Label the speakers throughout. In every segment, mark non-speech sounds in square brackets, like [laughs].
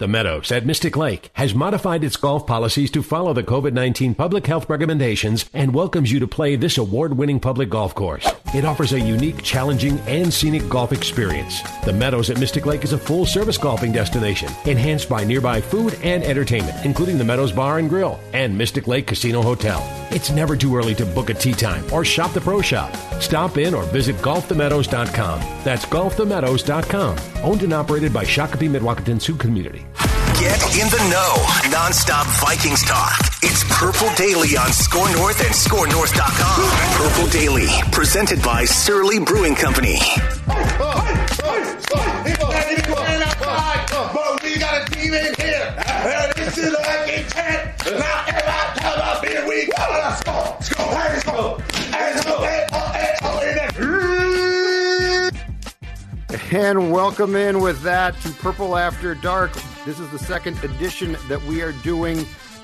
Speaker 1: The Meadows at Mystic Lake has modified its golf policies to follow the COVID-19 public health recommendations and welcomes you to play this award-winning public golf course. It offers a unique, challenging, and scenic golf experience. The Meadows at Mystic Lake is a full-service golfing destination, enhanced by nearby food and entertainment, including the Meadows Bar and Grill and Mystic Lake Casino Hotel. It's never too early to book a tee time or shop the pro shop. Stop in or visit golfthemeadows.com. That's golfthemeadows.com. Owned and operated by Shakopee Mdewakanton Sioux Community.
Speaker 2: Get in the know. Nonstop Vikings talk. It's Purple Daily on SKOR North and SKORNorth.com. Purple Daily, presented by Surly Brewing Company.
Speaker 3: We got a team in here. And
Speaker 4: welcome in with that to Purple After Dark. This is the second edition that we are doing.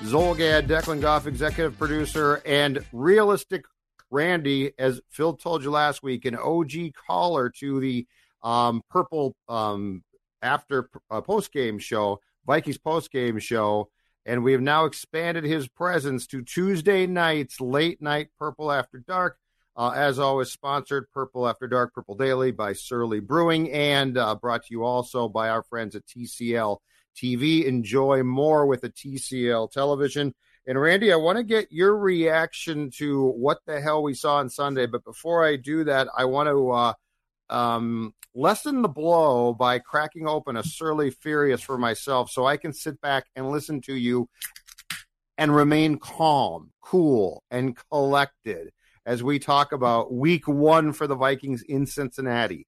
Speaker 4: Zulgad, Declan Goff, executive producer, and realistic Randy, as Phil told you last week, an OG caller to the um, Purple um, after uh, post game show, Vikings post game show, and we have now expanded his presence to Tuesday nights, late night Purple After Dark. Uh, as always, sponsored Purple After Dark, Purple Daily by Surly Brewing, and uh, brought to you also by our friends at TCL TV. Enjoy more with a TCL television. And Randy, I want to get your reaction to what the hell we saw on Sunday. But before I do that, I want to uh, um, lessen the blow by cracking open a Surly Furious for myself so I can sit back and listen to you and remain calm, cool, and collected as we talk about week one for the Vikings in Cincinnati.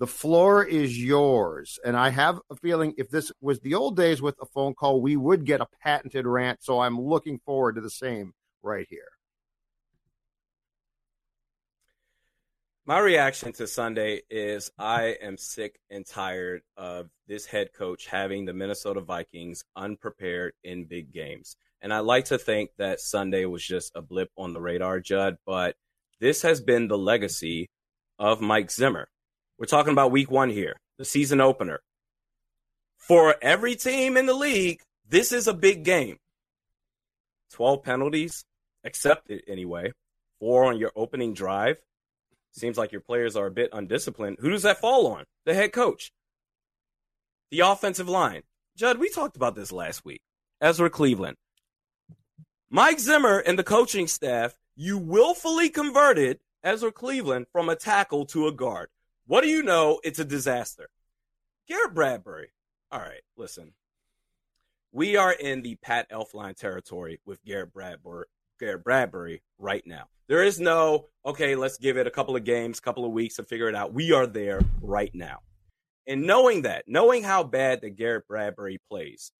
Speaker 4: The floor is yours. And I have a feeling if this was the old days with a phone call, we would get a patented rant. So I'm looking forward to the same right here.
Speaker 5: My reaction to Sunday is I am sick and tired of this head coach having the Minnesota Vikings unprepared in big games. And I like to think that Sunday was just a blip on the radar, Judd, but this has been the legacy of Mike Zimmer. We're talking about week one here, the season opener. For every team in the league, this is a big game. 12 penalties, accepted anyway, four on your opening drive. Seems like your players are a bit undisciplined. Who does that fall on? The head coach. The offensive line. Judd, we talked about this last week. Ezra Cleveland. Mike Zimmer and the coaching staff, you willfully converted Ezra Cleveland from a tackle to a guard. What do you know? It's a disaster. Garrett Bradbury. All right, listen. We are in the Pat Elflein territory with Garrett Bradbury, Garrett Bradbury right now. There is no, okay, let's give it a couple of games, couple of weeks to figure it out. We are there right now. And knowing that, knowing how bad that Garrett Bradbury plays,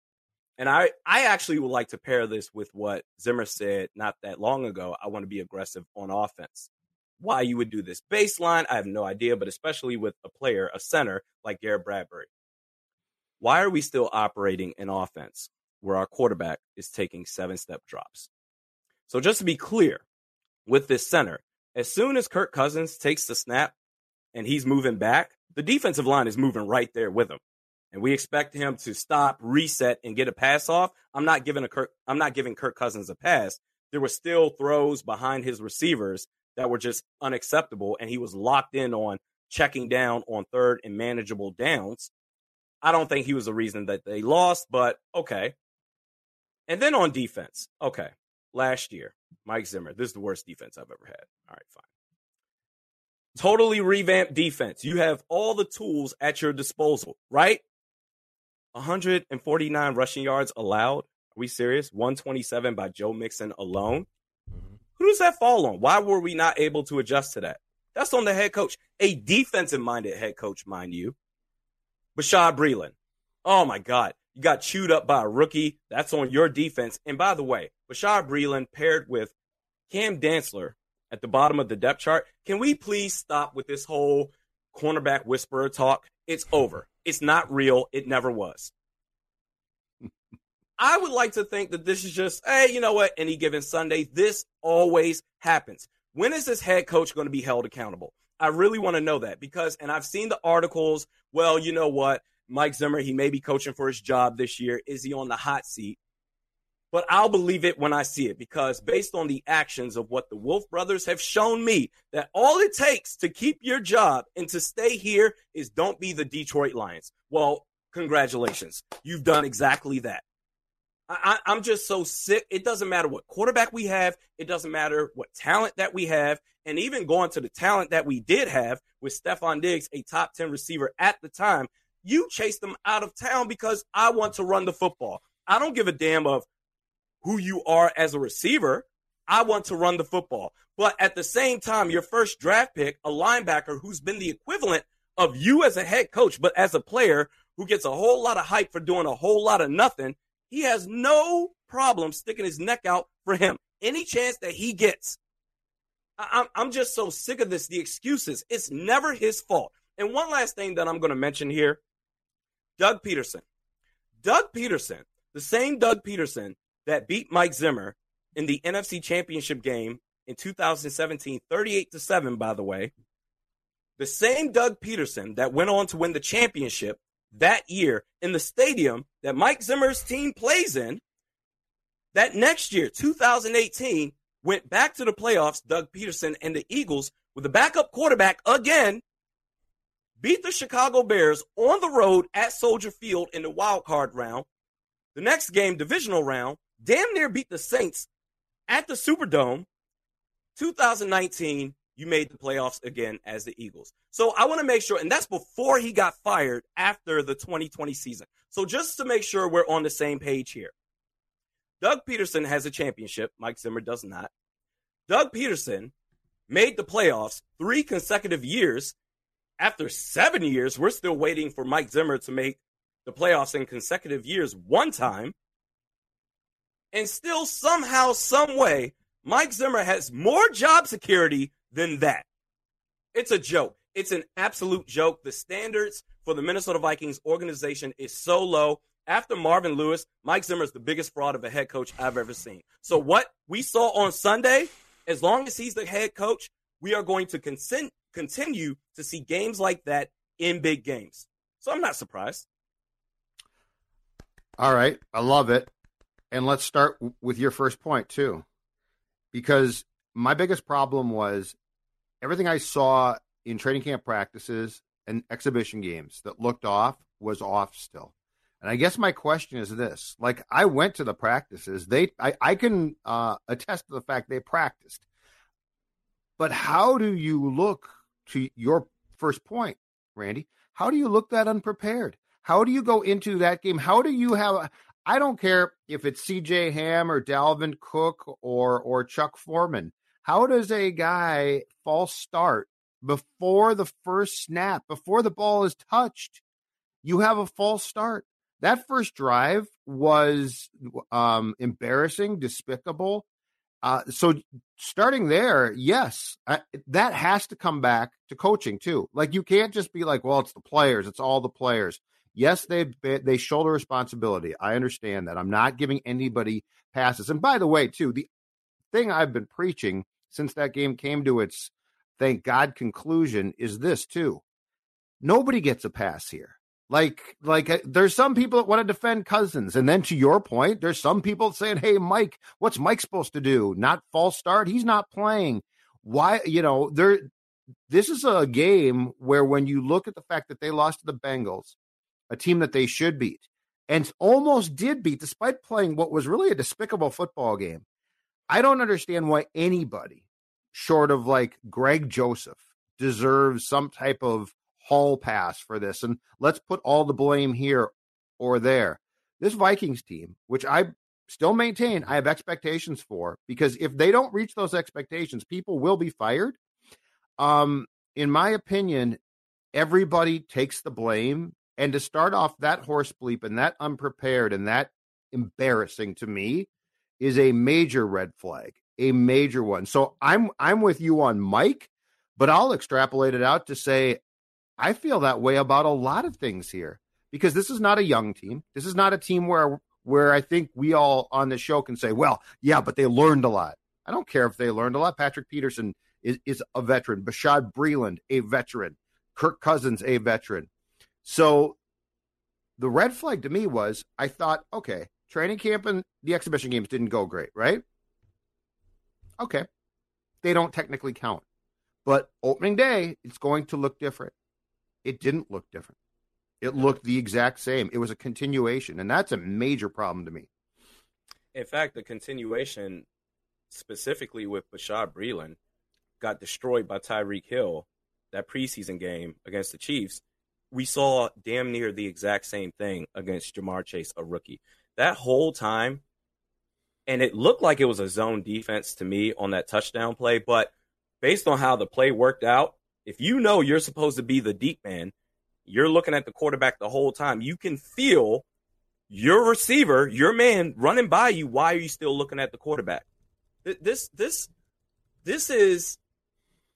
Speaker 5: and I, I actually would like to pair this with what Zimmer said not that long ago. I want to be aggressive on offense. Why you would do this baseline, I have no idea, but especially with a player, a center like Garrett Bradbury. Why are we still operating an offense where our quarterback is taking seven step drops? So just to be clear, with this center, as soon as Kirk Cousins takes the snap and he's moving back, the defensive line is moving right there with him and we expect him to stop, reset, and get a pass off, I'm not giving a Kirk, I'm not giving Kirk Cousins a pass. There were still throws behind his receivers that were just unacceptable, and he was locked in on checking down on third and manageable downs. I don't think he was the reason that they lost, but okay. And then on defense, okay. Last year, Mike Zimmer, this is the worst defense I've ever had. All right, fine. Totally revamped defense. You have all the tools at your disposal, right? 149 rushing yards allowed. Are we serious? 127 by Joe Mixon alone. Who does that fall on? Why were we not able to adjust to that? That's on the head coach, a defensive minded head coach, mind you. Bashaud Breeland. Oh my God. You got chewed up by a rookie. That's on your defense. And by the way, Bashaud Breeland paired with Cam Dantzler at the bottom of the depth chart. Can we please stop with this whole cornerback whisperer talk? It's over. It's not real. It never was. I would like to think that this is just, hey, you know what? Any given Sunday, this always happens. When is this head coach going to be held accountable? I really want to know that because, and I've seen the articles. Well, you know what? Mike Zimmer, he may be coaching for his job this year. Is he on the hot seat? But I'll believe it when I see it because based on the actions of what the Wilf brothers have shown me, that all it takes to keep your job and to stay here is don't be the Detroit Lions. Well, congratulations. You've done exactly that. I, am just so sick. It doesn't matter what quarterback we have. It doesn't matter what talent that we have. And even going to the talent that we did have with Stefon Diggs, a top 10 receiver at the time, you chase them out of town because I want to run the football. I don't give a damn of who you are as a receiver. I want to run the football. But at the same time, your first draft pick, a linebacker who's been the equivalent of you as a head coach, but as a player who gets a whole lot of hype for doing a whole lot of nothing, he has no problem sticking his neck out for him. Any chance that he gets. I- I'm just so sick of this, the excuses. It's never his fault. And one last thing that I'm going to mention here Doug Pederson. Doug Pederson, the same Doug Pederson that beat Mike Zimmer in the NFC Championship game in 2017, 38 to 7, by the way. The same Doug Pederson that went on to win the championship that year in the stadium that Mike Zimmer's team plays in, that next year, 2018, went back to the playoffs, Doug Pederson and the Eagles with a backup quarterback again, beat the Chicago Bears on the road at Soldier Field in the wild card round. The next game, divisional round, damn near beat the Saints at the Superdome. 2019, you made the playoffs again as the Eagles. So I want to make sure, and that's before he got fired after the 2020 season. So just to make sure we're on the same page here. Doug Pederson has a championship. Mike Zimmer does not. Doug Pederson made the playoffs three consecutive years. After seven years, we're still waiting for Mike Zimmer to make the playoffs in consecutive years one time. And still, somehow, some way, Mike Zimmer has more job security than that. It's a joke. It's an absolute joke. The standards for the Minnesota Vikings organization is so low. After Marvin Lewis, Mike Zimmer is the biggest fraud of a head coach I've ever seen. So, what we saw on Sunday, as long as he's the head coach, we are going to consent, continue to see games like that in big games. So, I'm not surprised.
Speaker 4: All right. I love it. And let's start with your first point, too, because my biggest problem was everything I saw in training camp practices and exhibition games that looked off was off still. And I guess my question is this: like I went to the practices, they I, I can uh, attest to the fact they practiced. But how do you look to your first point, Randy? How do you look that unprepared? How do you go into that game? How do you have I don't care if it's CJ Ham or Dalvin Cook or or Chuck Foreman. How does a guy false start before the first snap, before the ball is touched? You have a false start. That first drive was um, embarrassing, despicable. Uh, so starting there, yes, I, that has to come back to coaching too. Like you can't just be like, well, it's the players, it's all the players. Yes, they they shoulder responsibility. I understand that. I'm not giving anybody passes. And by the way, too, the thing I've been preaching since that game came to its thank God conclusion is this too. Nobody gets a pass here. Like, like uh, there's some people that want to defend Cousins, and then to your point, there's some people saying, "Hey, Mike, what's Mike supposed to do? Not false start? He's not playing. Why? You know, there. This is a game where when you look at the fact that they lost to the Bengals, a team that they should beat, and almost did beat despite playing what was really a despicable football game. I don't understand why anybody, short of like Greg Joseph, deserves some type of hall pass for this. And let's put all the blame here or there. This Vikings team, which I still maintain I have expectations for, because if they don't reach those expectations, people will be fired. Um, in my opinion, everybody takes the blame. And to start off that horse bleep and that unprepared and that embarrassing to me is a major red flag, a major one. So I'm I'm with you on Mike, but I'll extrapolate it out to say I feel that way about a lot of things here because this is not a young team. This is not a team where where I think we all on the show can say, well, yeah, but they learned a lot. I don't care if they learned a lot. Patrick Peterson is, is a veteran. Bashaud Breeland, a veteran. Kirk Cousins, a veteran. So the red flag to me was I thought, okay, training camp and the exhibition games didn't go great, right? Okay. They don't technically count. But opening day, it's going to look different. It didn't look different. It looked the exact same. It was a continuation, and that's a major problem to me.
Speaker 5: In fact, the continuation, specifically with Bashaud Breeland, got destroyed by Tyreek Hill that preseason game against the Chiefs. We saw damn near the exact same thing against Ja'Marr Chase, a rookie. That whole time, and it looked like it was a zone defense to me on that touchdown play, but based on how the play worked out, if you know you're supposed to be the deep man, you're looking at the quarterback the whole time. You can feel your receiver, your man running by you. Why are you still looking at the quarterback? This, this, this is,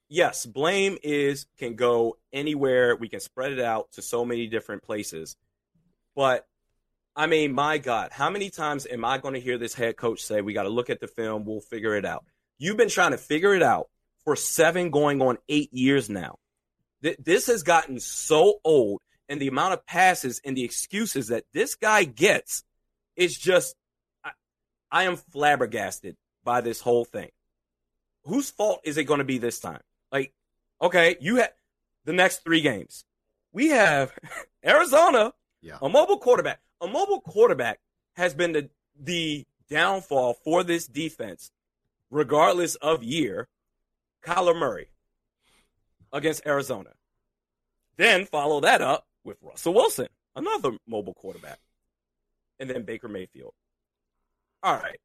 Speaker 5: yes, blame is, can go anywhere. We can spread it out to so many different places. But I mean, my God, how many times am I going to hear this head coach say, we got to look at the film, we'll figure it out? You've been trying to figure it out for seven going on eight years now. Th- this has gotten so old, and the amount of passes and the excuses that this guy gets is just, I, I am flabbergasted by this whole thing. Whose fault is it going to be this time? Like, okay, you have the next three games. We have [laughs] Arizona,
Speaker 4: yeah.
Speaker 5: a mobile quarterback. A mobile quarterback has been the, the downfall for this defense, regardless of year. Kyler Murray against Arizona. Then follow that up with Russell Wilson, another mobile quarterback. And then Baker Mayfield. All right.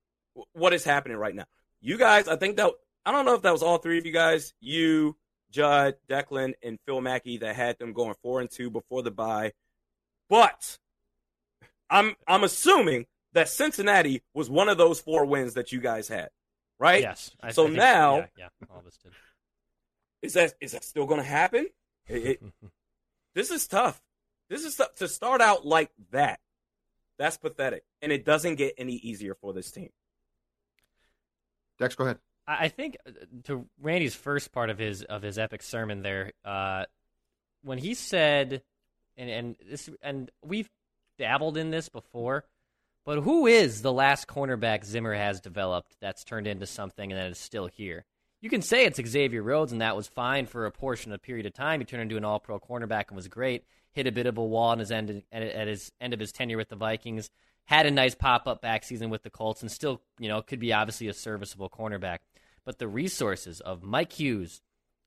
Speaker 5: What is happening right now? You guys, I think that, I don't know if that was all three of you guys, you, Judd, Declan, and Phil Mackey that had them going four and two before the bye. But I'm I'm assuming that Cincinnati was one of those four wins that you guys had right?
Speaker 6: Yes.
Speaker 5: I, so I now,
Speaker 6: yeah, yeah, all of us did.
Speaker 5: Is that is that still going to happen? [laughs] It, it, this is tough. This is tough. to start out like that. That's pathetic, and it doesn't get any easier for this team.
Speaker 4: Dex, go ahead.
Speaker 6: I think uh, to Randy's first part of his of his epic sermon there, uh, when he said, and and this and we've dabbled in this before but who is the last cornerback Zimmer has developed that's turned into something and that is still here? You can say it's Xavier Rhodes, and that was fine for a portion of a period of time. He turned into an All Pro cornerback and was great. Hit a bit of a wall his end at his end of his tenure with the Vikings. Had a nice pop up back season with the Colts, and still, you know, could be obviously a serviceable cornerback. But the resources of Mike Hughes,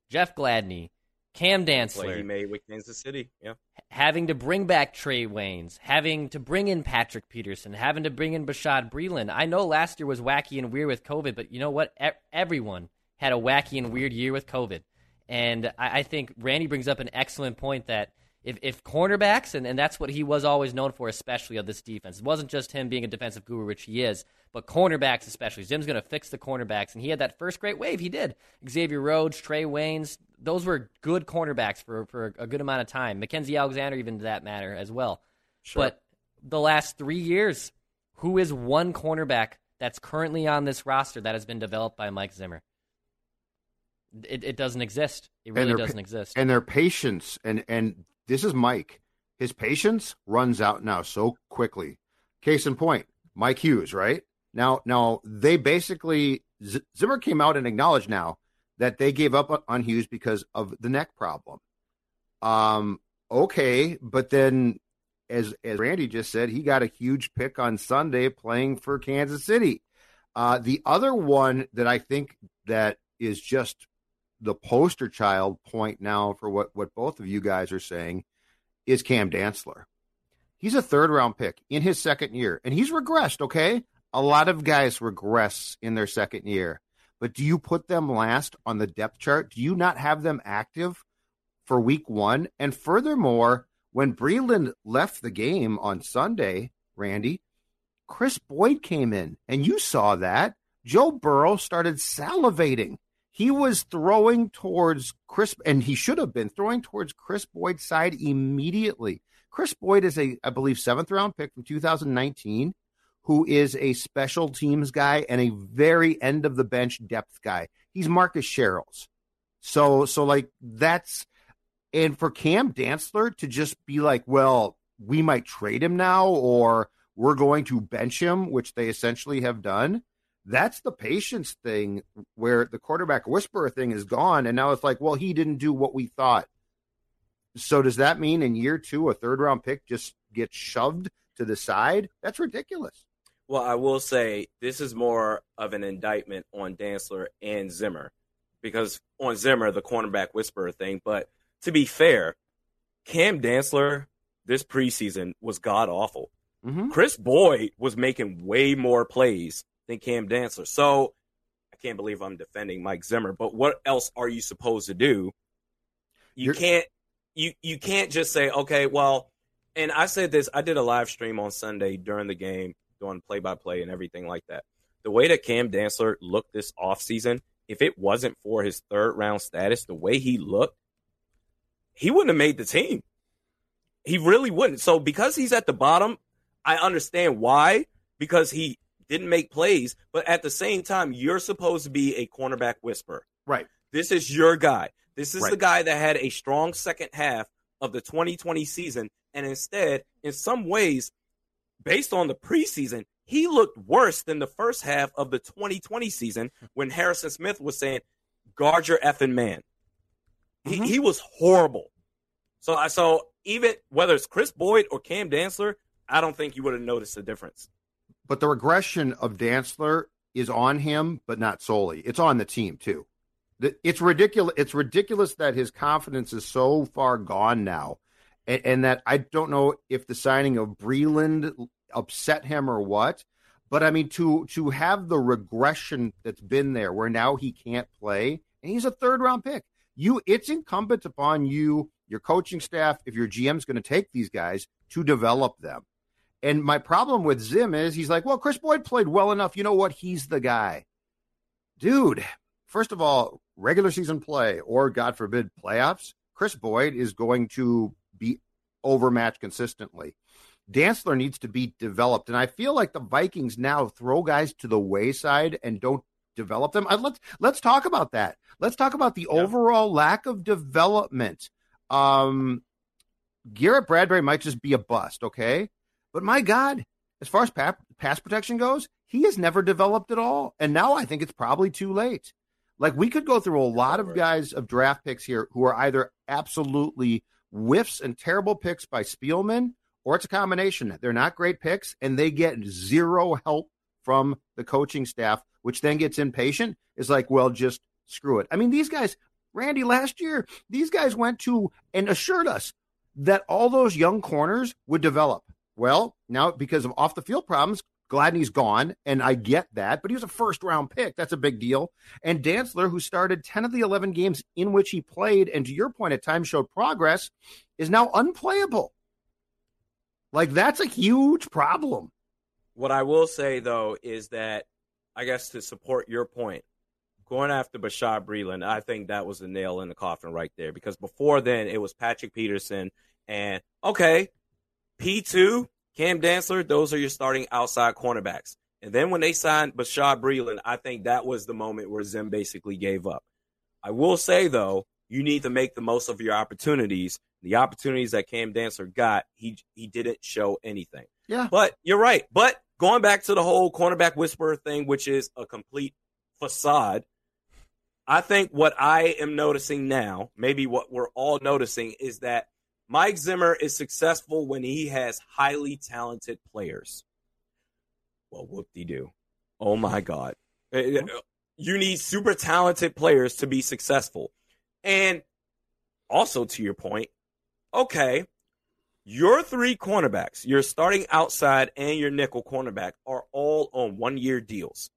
Speaker 6: Jeff Gladney, Cam Dantzler.
Speaker 5: he made with Kansas City. Yeah.
Speaker 6: Having to bring back Trae Waynes, having to bring in Patrick Peterson, having to bring in Bashaud Breeland. I know last year was wacky and weird with COVID, but you know what? E- everyone had a wacky and weird year with COVID. And I, I think Randy brings up an excellent point that if, if cornerbacks, and, and that's what he was always known for, especially of this defense, it wasn't just him being a defensive guru, which he is, but cornerbacks especially. Zim's going to fix the cornerbacks, and he had that first great wave. He did. Xavier Rhodes, Trae Waynes, those were good cornerbacks for, for a good amount of time. Mackensie Alexander, even to that matter, as well. Sure. But the last three years, who is one cornerback that's currently on this roster that has been developed by Mike Zimmer? It, it doesn't exist. It really doesn't exist.
Speaker 4: And their patience, and and this is Mike. His patience runs out now so quickly. Case in point, Mike Hughes, right? Now, now they basically Zimmer came out and acknowledged now that they gave up on Hughes because of the neck problem. Um, okay, but then as as Randy just said, he got a huge pick on Sunday playing for Kansas City. Uh, the other one that I think that is just the poster child point now for what what both of you guys are saying is Cam Dantzler. He's a third round pick in his second year, and he's regressed. Okay, a lot of guys regress in their second year, but do you put them last on the depth chart? Do you not have them active for week one? And furthermore, when Breeland left the game on Sunday, Randy, Kris Boyd came in, and you saw that. Joe Burrow started salivating. He was throwing towards Kris, and he should have been throwing towards Kris Boyd's side immediately. Kris Boyd is a, I believe, seventh round pick from 2019, who is a special teams guy and a very end of the bench depth guy. He's Marcus Sherels. So, so like that's and for Cam Dantzler to just be like, well, we might trade him now or we're going to bench him, which they essentially have done. That's the patience thing where the quarterback whisperer thing is gone. And now it's like, well, he didn't do what we thought. So does that mean in year two, a third round pick just gets shoved to the side? That's ridiculous.
Speaker 5: Well, I will say this is more of an indictment on Dantzler and Zimmer because on Zimmer, the cornerback whisperer thing, but to be fair, Cam Dantzler this preseason was god awful. Mm-hmm. Kris Boyd was making way more plays than Cam Dantzler. So I can't believe I'm defending Mike Zimmer, but what else are you supposed to do? You You're... can't you you can't just say, okay, well, and I said this, I did a live stream on Sunday during the game, doing play by play and everything like that. The way that Cam Dantzler looked this offseason, if it wasn't for his third round status, the way he looked, he wouldn't have made the team. He really wouldn't. So because he's at the bottom, I understand why because he didn't make plays, but at the same time, you're supposed to be a cornerback whisperer.
Speaker 4: Right.
Speaker 5: This is your guy. This is right. the guy that had a strong second half of the 2020 season and instead, in some ways, based on the preseason, he looked worse than the first half of the 2020 season when Harrison Smith was saying, "Guard your effing man." Mm-hmm. He, he was horrible. So I so even whether it's Kris Boyd or Cam Dantzler, I don't think you would have noticed the difference.
Speaker 4: But the regression of Dantzler is on him, but not solely. It's on the team too. It's ridiculous. It's ridiculous that his confidence is so far gone now, and, and that I don't know if the signing of Breeland upset him or what. But I mean, to to have the regression that's been there, where now he can't play, and he's a third round pick you it's incumbent upon you, your coaching staff, if your GM's going to take these guys to develop them. And my problem with Zim is he's like, well, Kris Boyd played well enough. You know what? He's the guy. Dude, first of all, regular season play or God forbid playoffs, Kris Boyd is going to be overmatched consistently. Dantzler needs to be developed. And I feel like the Vikings now throw guys to the wayside and don't develop them. Uh, let's let's talk about that. Let's talk about the yeah. overall lack of development. Um, Garrett Bradbury might just be a bust, okay? But my God, as far as pa- pass protection goes, he has never developed at all. And now I think it's probably too late. Like we could go through a lot of guys of draft picks here who are either absolutely whiffs and terrible picks by Spielman, or it's a combination. They're not great picks, and they get zero help from the coaching staff which then gets impatient, is like, well, just screw it. I mean, these guys, Randy, last year, these guys went to and assured us that all those young corners would develop. Well, now because of off the field problems, Gladney's gone, and I get that, but he was a first round pick. That's a big deal. And Dantzler, who started 10 of the 11 games in which he played, and to your point, at times showed progress, is now unplayable. Like, that's a huge problem.
Speaker 5: What I will say, though, is that I guess to support your point, going after Bashaud Breeland, I think that was the nail in the coffin right there. Because before then, it was Patrick Peterson and okay, P two, Cam Dantzler, those are your starting outside cornerbacks. And then when they signed Bashaud Breeland, I think that was the moment where Zim basically gave up. I will say though, you need to make the most of your opportunities. The opportunities that Cam Dantzler got, he he didn't show anything.
Speaker 4: Yeah.
Speaker 5: But you're right. But going back to the whole cornerback whisperer thing, which is a complete facade, I think what I am noticing now, maybe what we're all noticing, is that Mike Zimmer is successful when he has highly talented players. Well, whoop de doo. Oh my God. You need super talented players to be successful. And also, to your point, okay, your three cornerbacks, your starting outside and your nickel cornerback, are all on one year deals.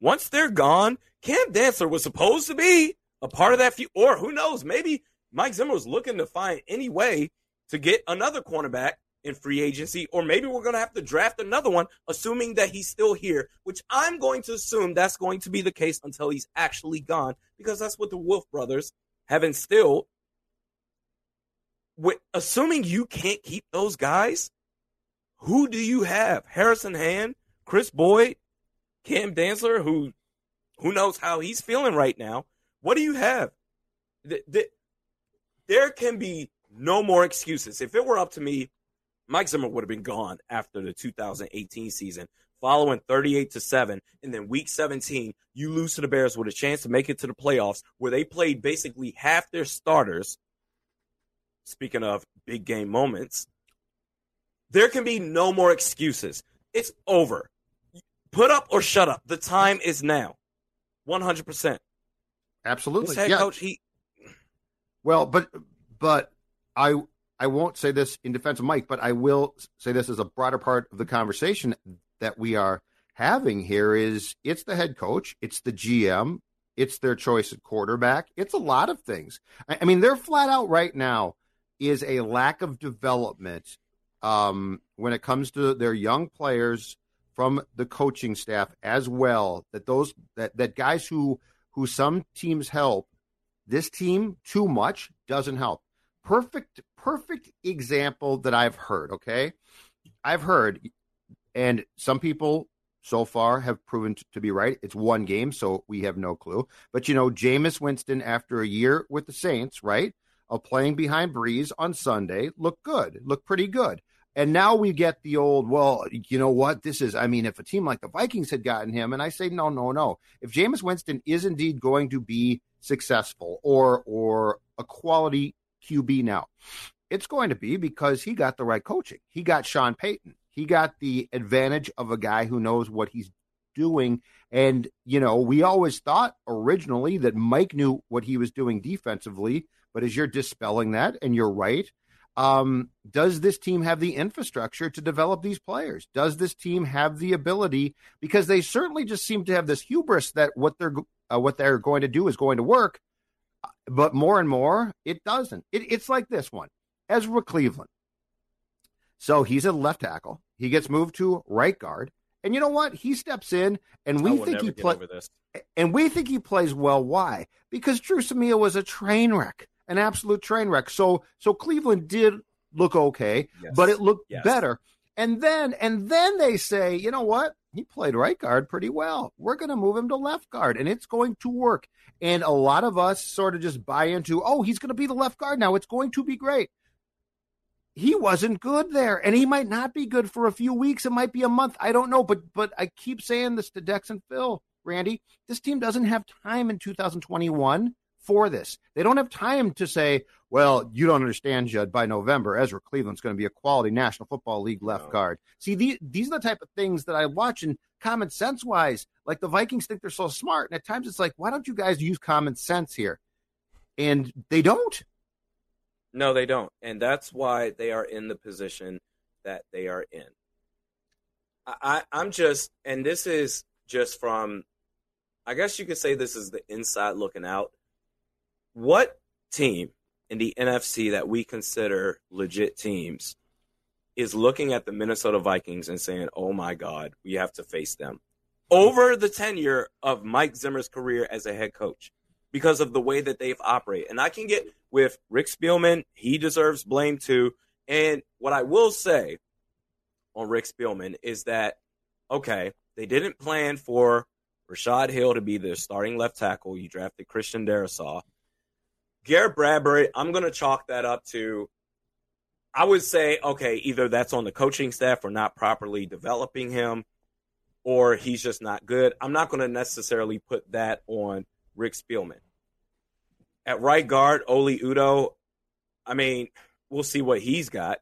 Speaker 5: Once they're gone, Cam Dantzler was supposed to be a part of that few, or who knows, maybe Mike Zimmer was looking to find any way to get another cornerback in free agency, or maybe we're going to have to draft another one, assuming that he's still here, which I'm going to assume that's going to be the case until he's actually gone, because that's what the Wilf brothers have instilled. With, assuming you can't keep those guys, who do you have? Harrison Hand, Kris Boyd, Cam Dantzler, who who knows how he's feeling right now. What do you have? The, the, there can be no more excuses. If it were up to me, Mike Zimmer would have been gone after the 2018 season, following 38 to 7. And then week 17, you lose to the Bears with a chance to make it to the playoffs, where they played basically half their starters. Speaking of big game moments, there can be no more excuses. It's over. Put up or shut up. The time is now. 100%.
Speaker 4: Absolutely.
Speaker 5: This head
Speaker 4: yeah.
Speaker 5: coach, he.
Speaker 4: Well, but but I I won't say this in defense of Mike, but I will say this as a broader part of the conversation that we are having here is it's the head coach, it's the GM, it's their choice at quarterback, it's a lot of things. I, I mean, they're flat out right now is a lack of development um, when it comes to their young players from the coaching staff as well. That those that that guys who who some teams help, this team too much doesn't help. Perfect perfect example that I've heard. Okay, I've heard, and some people so far have proven to be right. It's one game, so we have no clue. But you know, Jameis Winston, after a year with the Saints, right, of playing behind Brees on Sunday, looked good, looked pretty good. And now we get the old, well, you know what? This is, I mean, if a team like the Vikings had gotten him, and I say, no, no, no. If Jameis Winston is indeed going to be successful or or a quality QB now, it's going to be because he got the right coaching. He got Sean Payton. He got the advantage of a guy who knows what he's doing. And, you know, we always thought originally that Mike knew what he was doing defensively, but as you're dispelling that, and you're right, um, does this team have the infrastructure to develop these players? Does this team have the ability? Because they certainly just seem to have this hubris that what they're uh, what they're going to do is going to work, but more and more it doesn't. It, it's like this one, Ezra Cleveland. So he's a left tackle. He gets moved to right guard, and you know what? He steps in, and we think he plays. And we think he plays well. Why? Because Dru Samia was a train wreck an absolute train wreck. So so Cleveland did look okay, yes. but it looked yes. better. And then and then they say, you know what? He played right guard pretty well. We're going to move him to left guard, and it's going to work. And a lot of us sort of just buy into, oh, he's going to be the left guard now. It's going to be great. He wasn't good there, and he might not be good for a few weeks. It might be a month. I don't know, but but I keep saying this to Dex and Phil, Randy. This team doesn't have time in 2021 for this. They don't have time to say, well, you don't understand, Judd. By November, Ezra Cleveland's going to be a quality National Football League left no. guard. See, these, these are the type of things that I watch, and common sense wise, like the Vikings think they're so smart. And at times it's like, why don't you guys use common sense here? And they don't.
Speaker 5: No, they don't. And that's why they are in the position that they are in. I, I'm just, and this is just from, I guess you could say this is the inside looking out what team in the NFC that we consider legit teams is looking at the Minnesota Vikings and saying, "Oh my God, we have to face them." Over the tenure of Mike Zimmer's career as a head coach, because of the way that they've operated, and I can get with Rick Spielman, he deserves blame too. And what I will say on Rick Spielman is that okay, they didn't plan for Rashod Hill to be the starting left tackle. You drafted Christian Darrisaw. Garrett Bradbury, I'm going to chalk that up to, I would say, okay, either that's on the coaching staff for not properly developing him, or he's just not good. I'm not going to necessarily put that on Rick Spielman. At right guard, Oli Udoh, I mean, we'll see what he's got.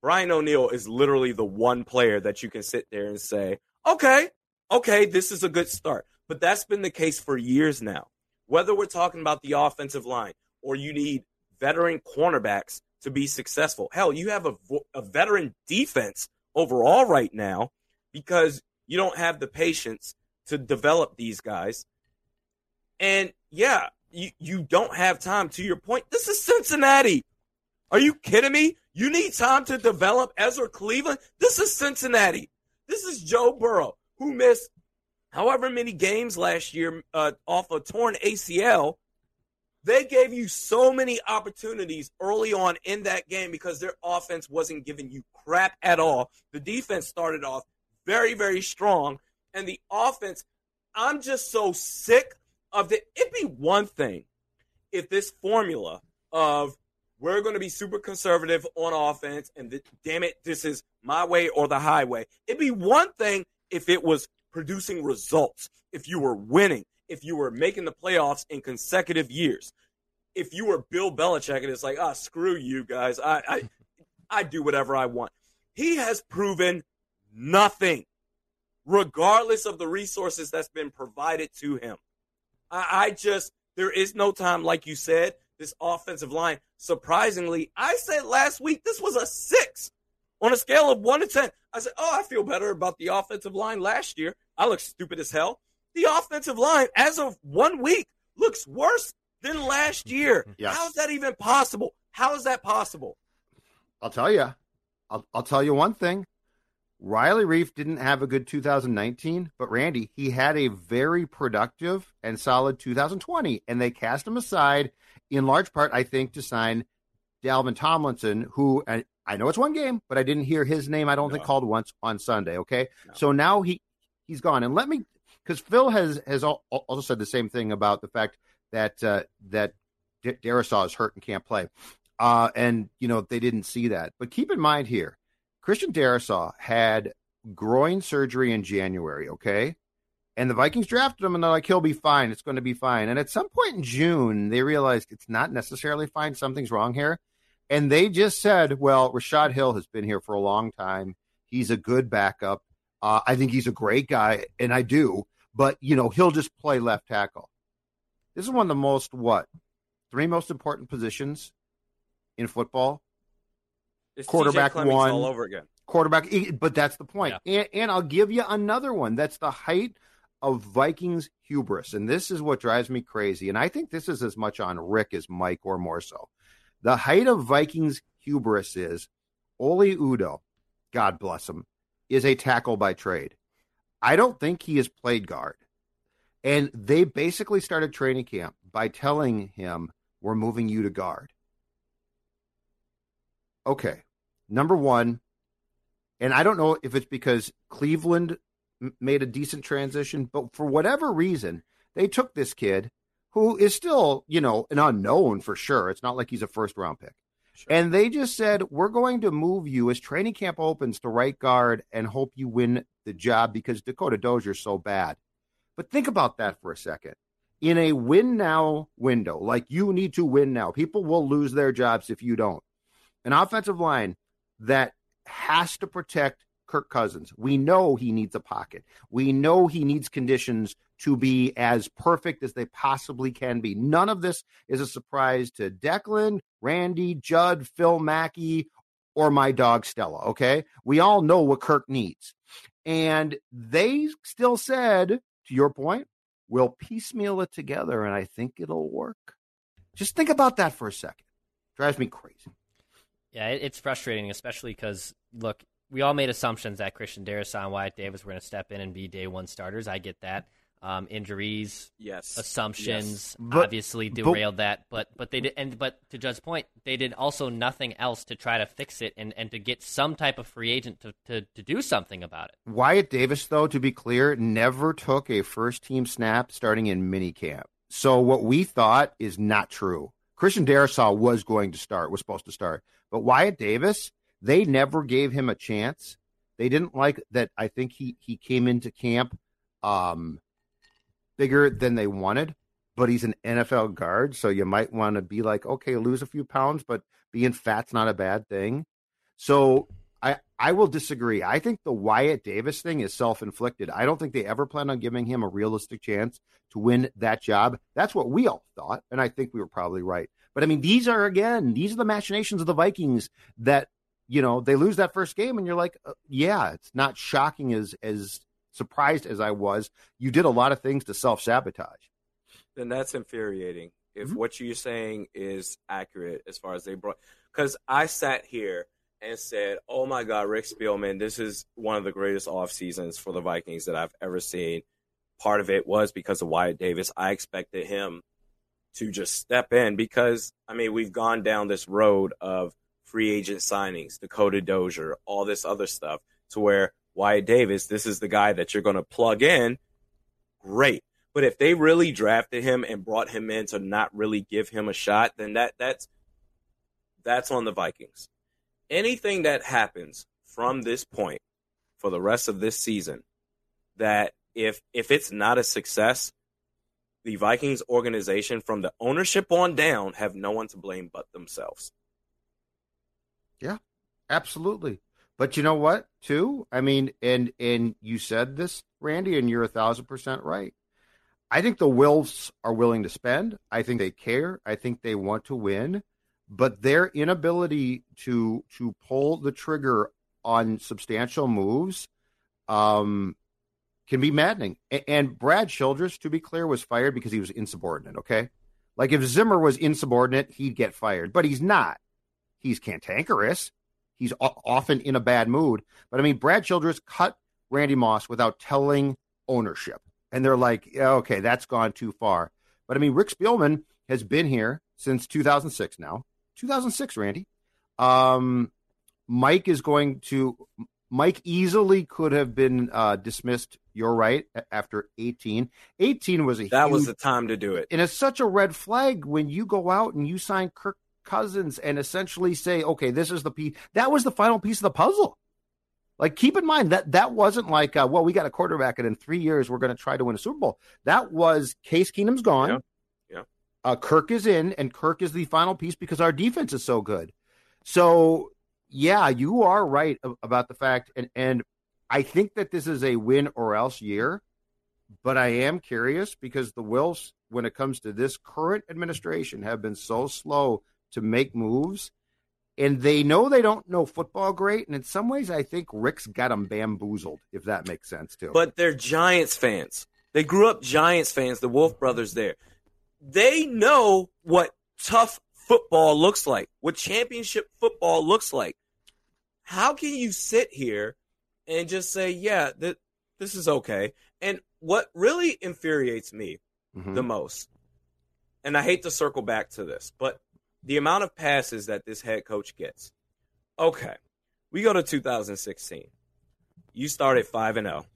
Speaker 5: Brian O'Neill is literally the one player that you can sit there and say, okay, okay, this is a good start. But that's been the case for years now. Whether we're talking about the offensive line or you need veteran cornerbacks to be successful. Hell, you have a, a veteran defense overall right now because you don't have the patience to develop these guys. And yeah, you, you don't have time. To your point, this is Cincinnati. Are you kidding me? You need time to develop Ezra Cleveland. This is Cincinnati. This is Joe Burrow, who missed however many games last year uh, off a torn ACL. They gave you so many opportunities early on in that game because their offense wasn't giving you crap at all. The defense started off very, very strong. And the offense, I'm just so sick of the. It'd be one thing if this formula of we're going to be super conservative on offense and the, damn it, this is my way or the highway. It'd be one thing if it was producing results, if you were winning, if you were making the playoffs in consecutive years. If you were Bill Belichick and it's like, ah, screw you guys, I, I, I do whatever I want. He has proven nothing, regardless of the resources that's been provided to him. I, I just, there is no time, like you said, this offensive line. Surprisingly, I said last week this was a six on a scale of one to 10. I said, Oh, I feel better about the offensive line last year. I look stupid as hell. The offensive line, as of one week, looks worse than last year. [laughs] Yes. How is that even possible? How is that possible?
Speaker 4: I'll tell you. I'll, I'll tell you one thing. Riley Reiff didn't have a good 2019, but Randy, he had a very productive and solid 2020, and they cast him aside in large part, I think, to sign Dalvin Tomlinson, who I know it's one game, but I didn't hear his name. I don't no. think called once on Sunday. Okay, no. so now he he's gone, and let me because Phil has has also said the same thing about the fact that uh, that D- Darrisaw is hurt and can't play, uh, and you know they didn't see that. But keep in mind here, Christian Darrisaw had groin surgery in January. Okay, and the Vikings drafted him, and they're like, he'll be fine. It's going to be fine. And at some point in June, they realized it's not necessarily fine. Something's wrong here. And they just said, well, Rashod Hill has been here for a long time. He's a good backup. Uh, I think he's a great guy, and I do. But, you know, he'll just play left tackle. This is one of the most, what, three most important positions in football?
Speaker 5: It's quarterback one. all over again.
Speaker 4: Quarterback, but that's the point. Yeah. And, and I'll give you another one. That's the height of Vikings hubris. And this is what drives me crazy. And I think this is as much on Rick as Mike or more so. The height of Vikings hubris is Oli Udoh, God bless him, is a tackle by trade. I don't think he has played guard. And they basically started training camp by telling him, We're moving you to guard. Okay. Number one, and I don't know if it's because Cleveland made a decent transition, but for whatever reason, they took this kid who is still, you know, an unknown for sure. It's not like he's a first round pick. Sure. And they just said, we're going to move you as training camp opens to right guard and hope you win the job because Dakota Dozier's so bad. But think about that for a second. In a win now window, like you need to win now, people will lose their jobs if you don't. An offensive line that has to protect Kirk Cousins. We know he needs a pocket. We know he needs conditions to be as perfect as they possibly can be. None of this is a surprise to Declan, Randy, Judd, Phil Mackey, or my dog Stella. Okay. We all know what Kirk needs. And they still said, to your point, we'll piecemeal it together and I think it'll work. Just think about that for a second. Drives me crazy.
Speaker 6: Yeah, it's frustrating, especially because, look, we all made assumptions that Christian Darrisaw and Wyatt Davis were going to step in and be day one starters. I get that. Um, injuries,
Speaker 5: yes,
Speaker 6: assumptions, yes. But, obviously derailed but, that. But but they did, and but to Judd's point, they did also nothing else to try to fix it and, and to get some type of free agent to, to, to do something about it.
Speaker 4: Wyatt Davis, though, to be clear, never took a first team snap starting in minicamp. So what we thought is not true. Christian Darrisaw was going to start, was supposed to start, but Wyatt Davis they never gave him a chance. They didn't like that. I think he he came into camp um, bigger than they wanted. but he's an NFL guard, so you might want to be like, okay, lose a few pounds, but being fat's not a bad thing. So I I will disagree. I think the Wyatt Davis thing is self inflicted. I don't think they ever plan on giving him a realistic chance to win that job. That's what we all thought, and I think we were probably right. But I mean, these are again, these are the machinations of the Vikings that you know they lose that first game, and you're like, uh, yeah, it's not shocking as as surprised as I was. You did a lot of things to self sabotage.
Speaker 5: Then that's infuriating. If mm-hmm. what you're saying is accurate as far as they brought, because I sat here and said, "Oh my God, Rick Spielman, this is one of the greatest off seasons for the Vikings that I've ever seen." Part of it was because of Wyatt Davis. I expected him to just step in because I mean we've gone down this road of free agent signings, Dakota Dozier, all this other stuff, to where Wyatt Davis, this is the guy that you're going to plug in. Great. But if they really drafted him and brought him in to not really give him a shot, then that that's that's on the Vikings. Anything that happens from this point for the rest of this season that if if it's not a success, the Vikings organization from the ownership on down have no one to blame but themselves.
Speaker 4: Yeah, absolutely. But you know what, too? I mean, and and you said this, Randy, and you're a thousand percent right. I think the Wilfs are willing to spend. I think they care. I think they want to win, but their inability to to pull the trigger on substantial moves um, can be maddening. And Brad Childress, to be clear, was fired because he was insubordinate. Okay, like if Zimmer was insubordinate, he'd get fired, but he's not. He's cantankerous. He's often in a bad mood. But I mean, Brad Childress cut Randy Moss without telling ownership, and they're like, yeah, okay, that's gone too far. But I mean, Rick Spielman has been here since 2006 now. 2006, Randy. Um, Mike is going to Mike easily could have been uh, dismissed. You're right. After 18, 18 was a
Speaker 5: that
Speaker 4: huge,
Speaker 5: was the time to do it,
Speaker 4: and it's such a red flag when you go out and you sign Kirk Cousins and essentially say, okay, this is the piece. That was the final piece of the puzzle. Like, keep in mind that that wasn't like, uh, well, we got a quarterback, and in three years we're going to try to win a Super Bowl. That was Case Keenum's gone.
Speaker 5: Yeah. yeah.
Speaker 4: Uh, Kirk is in, and Kirk is the final piece because our defense is so good. So yeah, you are right about the fact, and and I think that this is a win or else year. But I am curious because the Wilfs, when it comes to this current administration, have been so slow to make moves, and they know they don't know football great. And in some ways, I think Rick's got them bamboozled, if that makes sense too.
Speaker 5: But they're Giants fans. They grew up Giants fans. The Wilf brothers there. They know what tough football looks like, what championship football looks like. How can you sit here and just say, yeah, th- this is okay? And what really infuriates me mm-hmm. the most, and I hate to circle back to this, but the amount of passes that this head coach gets. Okay, we go to 2016. You started 5 and 0.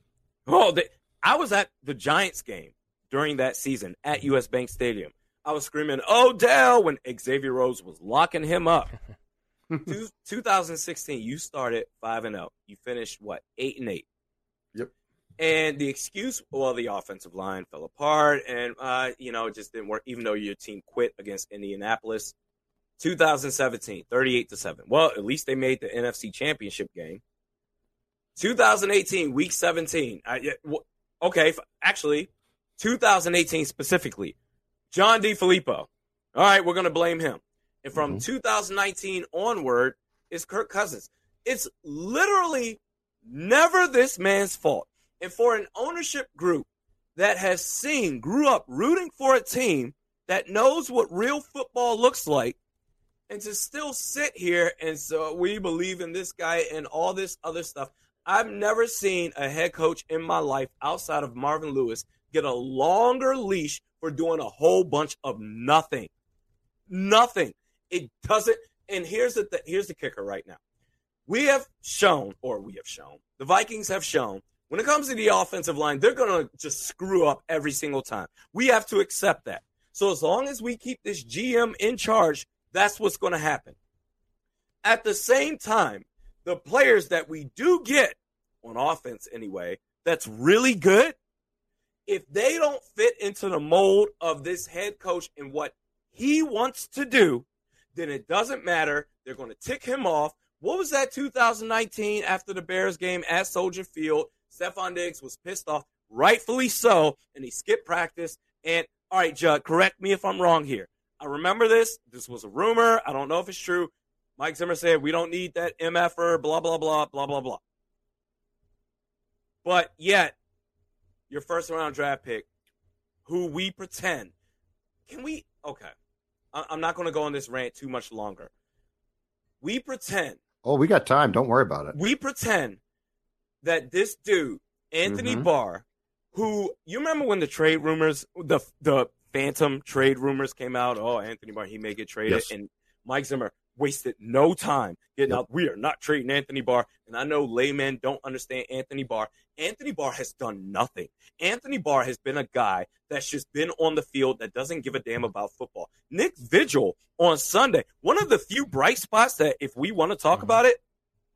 Speaker 5: Oh, the, I was at the Giants game during that season at US Bank Stadium. I was screaming Odell when Xavier Rhodes was locking him up. [laughs] 2016, you started 5 and 0. You finished what? 8 and 8.
Speaker 4: Yep.
Speaker 5: And the excuse, well, the offensive line fell apart and uh, you know, it just didn't work even though your team quit against Indianapolis. 2017, 38 to 7. Well, at least they made the NFC Championship game. 2018, week 17. I, okay, actually, 2018 specifically. John DeFilippo. All right, we're going to blame him. And from mm-hmm. 2019 onward it's Kirk Cousins. It's literally never this man's fault. And for an ownership group that has seen, grew up rooting for a team that knows what real football looks like, and to still sit here and so we believe in this guy and all this other stuff. I've never seen a head coach in my life outside of Marvin Lewis get a longer leash for doing a whole bunch of nothing. Nothing. It doesn't. And here's the th- here's the kicker right now. We have shown, or we have shown, the Vikings have shown when it comes to the offensive line, they're going to just screw up every single time. We have to accept that. So as long as we keep this GM in charge, that's what's going to happen. At the same time, the players that we do get on offense anyway, that's really good, If they don't fit into the mold of this head coach and what he wants to do, then it doesn't matter. They're going to tick him off. What was that 2019 after the Bears game at Soldier Field? Stefon Diggs was pissed off, rightfully so, and he skipped practice. And all right, Judd, correct me if I'm wrong here. I remember this. This was a rumor. I don't know if it's true. Mike Zimmer said we don't need that MFR, blah, blah, blah, blah, blah, blah. But yet, your first round draft pick, who we pretend, can we? Okay, I'm not going to go on this rant too much longer. We pretend.
Speaker 4: Oh, we got time. Don't worry about it.
Speaker 5: We pretend that this dude, Anthony
Speaker 4: Mhm.
Speaker 5: Barr, who you remember when the trade rumors, the the phantom trade rumors came out. Oh, Anthony Barr, he may get traded,
Speaker 4: Yes.
Speaker 5: and Mike Zimmer wasted no time getting
Speaker 4: Yep.
Speaker 5: out. We are not trading Anthony Barr, and I know laymen don't understand Anthony Barr. Anthony Barr has done nothing. Anthony Barr has been a guy that's just been on the field that doesn't give a damn about football. Nick Vigil on Sunday, one of the few bright spots that if we want to talk mm-hmm. about it,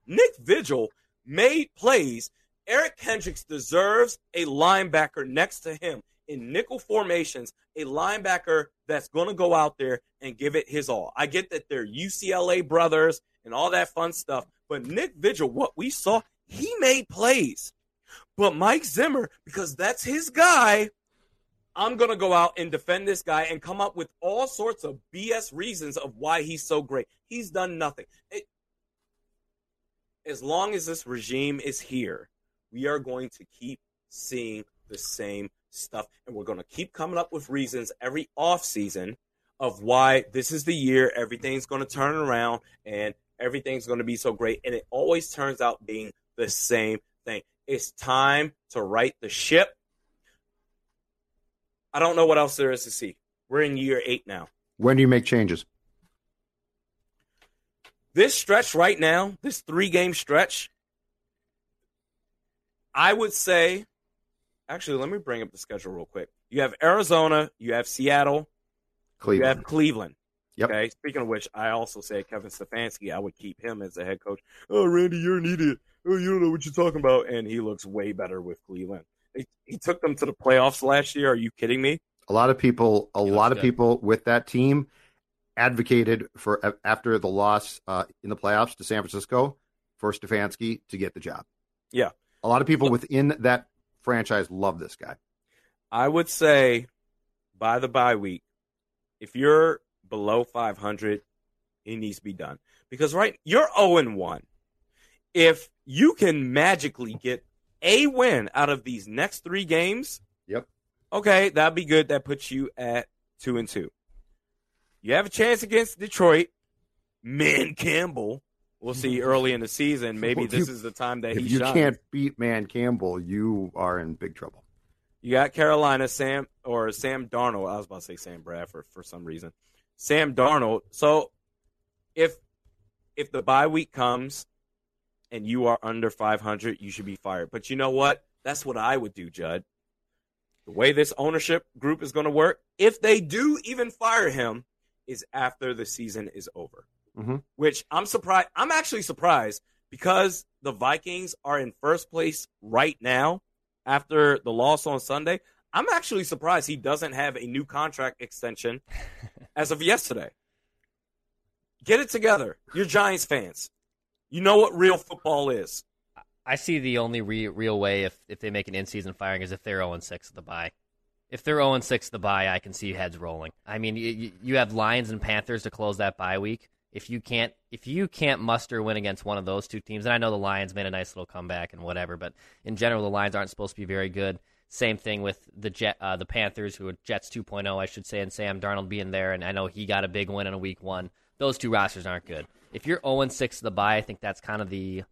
Speaker 5: Nick Vigil made plays. Eric Kendricks deserves a linebacker next to him in nickel formations, a linebacker that's going to go out there and give it his all. I get that they're UCLA brothers and all that fun stuff, but Nick Vigil, what we saw, he made plays. But Mike Zimmer, because that's his guy, I'm going to go out and defend this guy and come up with all sorts of BS reasons of why he's so great. He's done nothing. It- as long as this regime is here, we are going to keep seeing the same stuff. And we're going to keep coming up with reasons every offseason of why this is the year everything's going to turn around and everything's going to be so great. And it always turns out being the same thing. It's time to right the ship. I don't know what else there is to see. We're in year eight now.
Speaker 4: When do you make changes?
Speaker 5: this stretch right now, this three game stretch, I would say, actually, let me bring up the schedule real quick. You have Arizona, you have Seattle, you have
Speaker 4: Cleveland.
Speaker 5: Cleveland.
Speaker 4: Yep.
Speaker 5: Okay. Speaking of which, I also say Kevin Stefanski, I would keep him as the head coach. Oh, Randy, you're an idiot. Oh, you don't know what you're talking about. And he looks way better with Cleveland. He, he took them to the playoffs last year. Are you kidding me?
Speaker 4: A lot of people, a
Speaker 6: He
Speaker 4: lot of
Speaker 6: good.
Speaker 4: people with that team advocated for after the loss uh, in the playoffs to San Francisco for Stefanski to get the job.
Speaker 5: Yeah.
Speaker 4: A lot of people
Speaker 5: Look-
Speaker 4: within that franchise love this guy.
Speaker 5: I would say by the bye week, if you're below 500, it needs to be done. Because right, you're 0 1. If you can magically get a win out of these next three games,
Speaker 4: Yep.
Speaker 5: okay, that'd be good. That puts you at 2 and 2. You have a chance against Detroit. Man Campbell. We'll see early in the season. Maybe
Speaker 4: Well,
Speaker 5: this
Speaker 4: you-
Speaker 5: is the time that
Speaker 4: If
Speaker 5: he
Speaker 4: you
Speaker 5: shines.
Speaker 4: can't beat Man Campbell, you are in big trouble.
Speaker 5: You got Carolina, Sam or Sam Darnold. I was about to say Sam Bradford for some reason. Sam Darnold. So if if the bye week comes and you are under 500, you should be fired. But you know what? That's what I would do, Judd. The way this ownership group is going to work, if they do even fire him, is after the season is over.
Speaker 4: Mhm.
Speaker 5: Which I'm surprised. I'm actually surprised because the Vikings are in first place right now after the loss on Sunday. I'm actually surprised he doesn't have a new contract extension [laughs] as of yesterday. Get it together. You're Giants fans. You know what real football is.
Speaker 6: I see the only re- real way if, if they make an in-season firing is if they're 0 6 at the bye. If they're 0 6 at the bye, I can see heads rolling. I mean, you, you have Lions and Panthers to close that bye week. If you can't if you can't muster win against one of those two teams, and I know the Lions made a nice little comeback and whatever, but in general, the Lions aren't supposed to be very good. Same thing with the Jet, uh, the Panthers, who are Jets 2.0, I should say, and Sam Darnold being there, and I know he got a big win in a week one. Those two rosters aren't good. If you're 0 6 to the bye, I think that's kind of the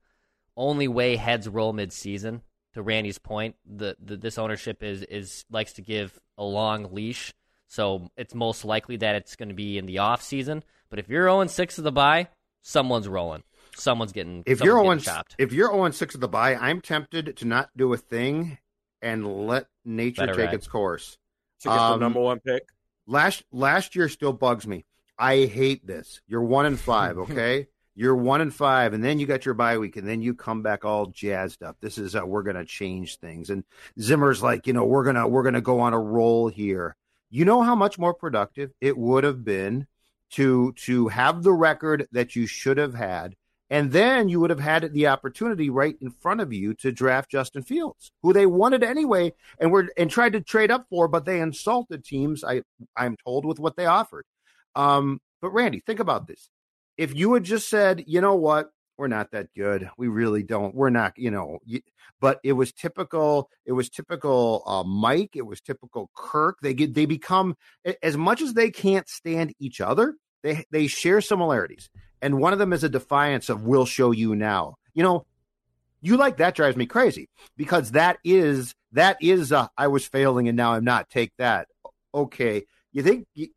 Speaker 6: only way heads roll mid-season. To Randy's point, the, the this ownership is is likes to give a long leash, so it's most likely that it's going to be in the off season. But if you're 0 6 of the bye, someone's rolling. Someone's getting.
Speaker 4: If
Speaker 6: someone's
Speaker 4: you're
Speaker 6: getting
Speaker 4: 0
Speaker 6: chopped.
Speaker 4: if you're 0 6 of the bye, I'm tempted to not do a thing and let nature
Speaker 6: Let it
Speaker 4: take
Speaker 6: ride.
Speaker 4: its course.
Speaker 5: To get
Speaker 4: Um,
Speaker 5: the number one pick.
Speaker 4: Last last year still bugs me. I hate this. You're one and five, [laughs] okay? you're one and five, and then you got your bye week, and then you come back all jazzed up. This is uh, we're going to change things. And Zimmer's like, you know, we're gonna we're gonna go on a roll here. You know how much more productive it would have been to to have the record that you should have had, and then you would have had the opportunity right in front of you to draft Justin Fields, who they wanted anyway, and were and tried to trade up for, but they insulted teams. I I'm told with what they offered. Um, but Randy, think about this if you had just said, you know what, we're not that good. We really don't. We're not, you know. But it was typical. It was typical uh, Mike. It was typical Kirk. They get they become as much as they can't stand each other. They they share similarities, and one of them is a defiance of "We'll show you now." You know, you like that drives me crazy because that is that is uh, I was failing and now I'm not. Take that. Okay, you think do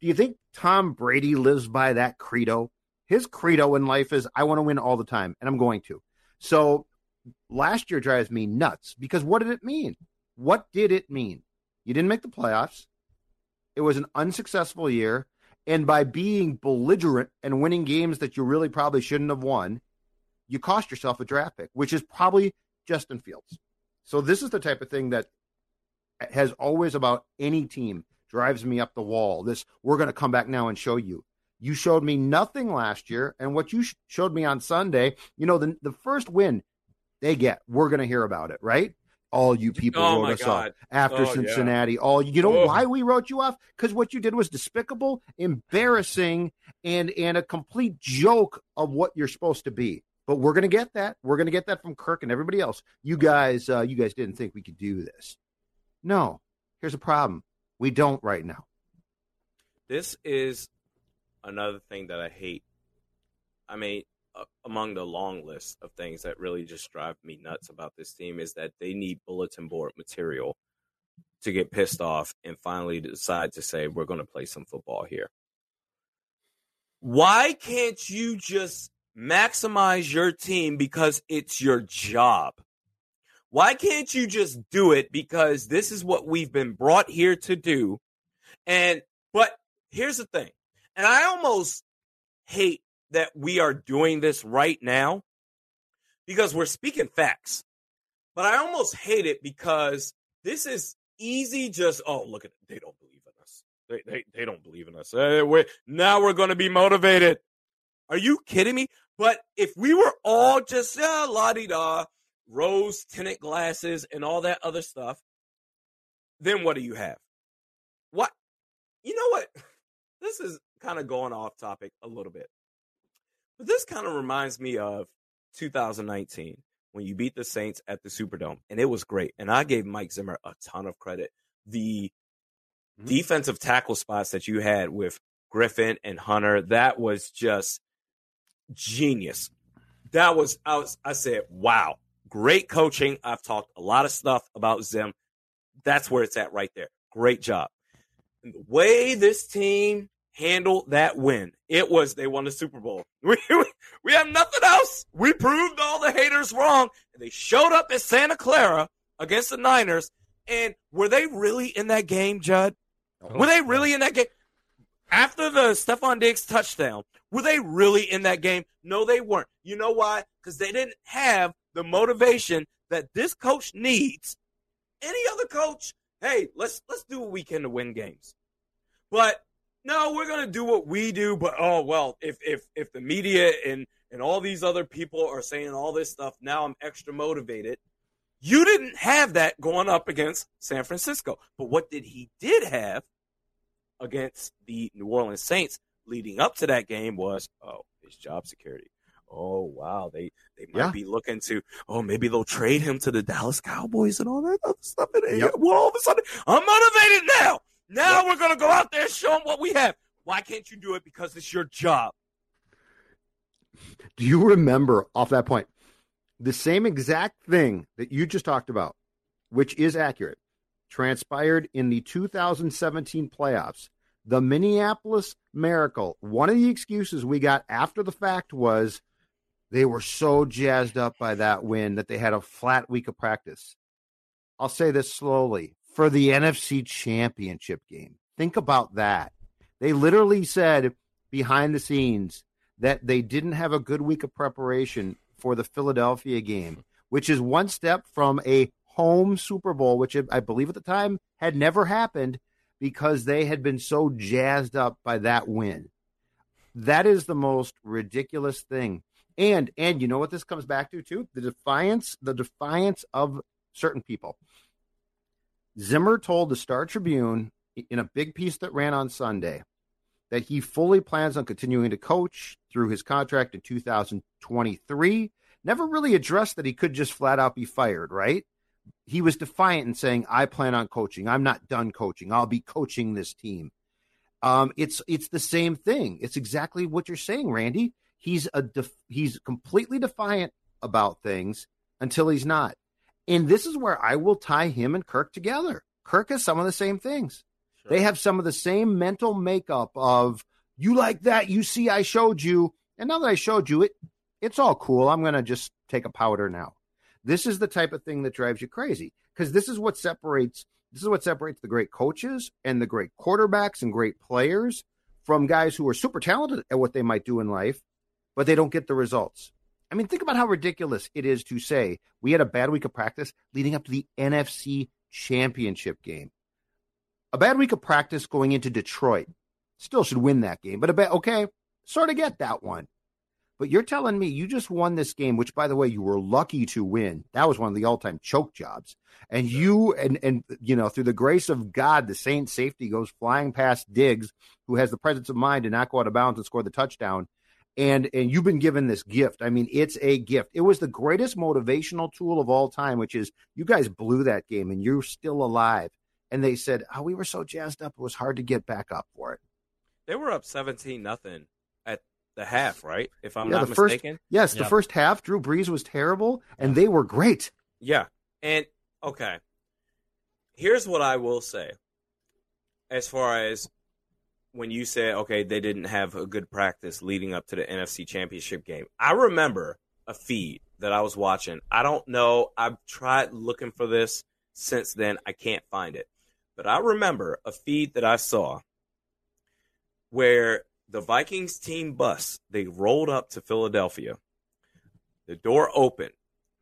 Speaker 4: you think Tom Brady lives by that credo? His credo in life is I want to win all the time, and I'm going to. So last year drives me nuts because what did it mean? What did it mean? You didn't make the playoffs. It was an unsuccessful year. And by being belligerent and winning games that you really probably shouldn't have won, you cost yourself a draft pick, which is probably Justin Fields. So this is the type of thing that has always about any team drives me up the wall. This, we're going to come back now and show you. You showed me nothing last year. And what you sh- showed me on Sunday, you know, the, the first win they get, we're going to hear about it, right? All you people
Speaker 5: oh
Speaker 4: wrote us
Speaker 5: God.
Speaker 4: off after
Speaker 5: oh,
Speaker 4: Cincinnati.
Speaker 5: Yeah.
Speaker 4: All you know
Speaker 5: oh.
Speaker 4: why we wrote you off? Because what you did was despicable, embarrassing, and and a complete joke of what you're supposed to be. But we're gonna get that. We're gonna get that from Kirk and everybody else. You guys, uh, you guys didn't think we could do this. No. Here's a problem. We don't right now.
Speaker 5: This is another thing that I hate. I mean, among the long list of things that really just drive me nuts about this team is that they need bulletin board material to get pissed off and finally decide to say, we're going to play some football here. Why can't you just maximize your team because it's your job? Why can't you just do it because this is what we've been brought here to do? And, but here's the thing. And I almost hate that we are doing this right now because we're speaking facts. But I almost hate it because this is easy just, oh, look at it. They don't believe in us. They, they, they don't believe in us. Uh, hey, we're, now we're going to be motivated. Are you kidding me? But if we were all just, yeah, la di da, rose tinted glasses and all that other stuff, then what do you have? What? You know what? [laughs] This is kind of going off topic a little bit. But this kind of reminds me of 2019 when you beat the Saints at the Superdome, and it was great. And I gave Mike Zimmer a ton of credit. The mm-hmm. defensive tackle spots that you had with Griffen and Hunter, that was just genius. That was I was I said, wow, great coaching. I've talked a lot of stuff about Zim. That's where it's at right there. Great job. And the way this team handled that win, it was they won the Super Bowl. [laughs] We, we have nothing else. We proved all the haters wrong. And they showed up at Santa Clara against the Niners. And were they really in that game, Judd? Oh, were they really in that game? After the Stefon Diggs touchdown, were they really in that game? No, they weren't. You know why? Because they didn't have the motivation that this coach needs. Any other coach, hey, let's let's do what we can to win games. But no, we're gonna do what we do. But oh well, if if if the media and and all these other people are saying all this stuff, now I'm extra motivated. You didn't have that going up against San Francisco. But what did he did have against the New Orleans Saints leading up to that game was oh his job security. Oh wow, they they might yeah. be looking to oh maybe they'll trade him to the Dallas Cowboys and all that other stuff. And yep. well, all of a sudden I'm motivated now. Now yep. we're gonna go out there and show them what we have. Why can't you do it? Because it's your job.
Speaker 4: Do you remember off that point the same exact thing that you just talked about, which is accurate, transpired in the 2017 playoffs? The Minneapolis Miracle. One of the excuses we got after the fact was they were so jazzed up by that win that they had a flat week of practice. I'll say this slowly for the NFC championship game. Think about that. They literally said behind the scenes that they didn't have a good week of preparation for the Philadelphia game, which is one step from a home Super Bowl, which I believe at the time had never happened because they had been so jazzed up by that win. That is the most ridiculous thing. And and you know what this comes back to too? The defiance, the defiance of certain people. Zimmer told the Star Tribune in a big piece that ran on Sunday that he fully plans on continuing to coach through his contract in 2023. Never really addressed that he could just flat out be fired, right? He was defiant in saying, "I plan on coaching. I'm not done coaching. I'll be coaching this team." Um, it's it's the same thing. It's exactly what you're saying, Randy. He's a def- he's completely defiant about things until he's not. And this is where I will tie him and Kirk together. Kirk has some of the same things. Sure. They have some of the same mental makeup of you like that, you see I showed you, and now that I showed you it, it's all cool. I'm going to just take a powder now. This is the type of thing that drives you crazy because this is what separates this is what separates the great coaches and the great quarterbacks and great players from guys who are super talented at what they might do in life, but they don't get the results. I mean, think about how ridiculous it is to say we had a bad week of practice leading up to the NFC championship game. A bad week of practice going into Detroit. Still should win that game, but a bad, okay, sort of get that one. But you're telling me you just won this game, which by the way, you were lucky to win. That was one of the all-time choke jobs. And you and and you know, through the grace of God, the Saint safety goes flying past Diggs, who has the presence of mind to not go out of bounds and score the touchdown and and you've been given this gift. I mean it's a gift. It was the greatest motivational tool of all time which is you guys blew that game and you're still alive. And they said oh we were so jazzed up it was hard to get back up for it.
Speaker 5: They were up 17 nothing at the half right? If i'm yeah, not mistaken
Speaker 4: first, yes the first half drew brees was terrible and they were great.
Speaker 5: Yeah. And okay. Here's what i will say as far as when you said, okay, they didn't have a good practice leading up to the NFC Championship game. I remember a feed that I was watching. I don't know. I've tried looking for this since then. I can't find it. But I remember a feed that I saw where the Vikings team bus, they rolled up to Philadelphia. The door opened.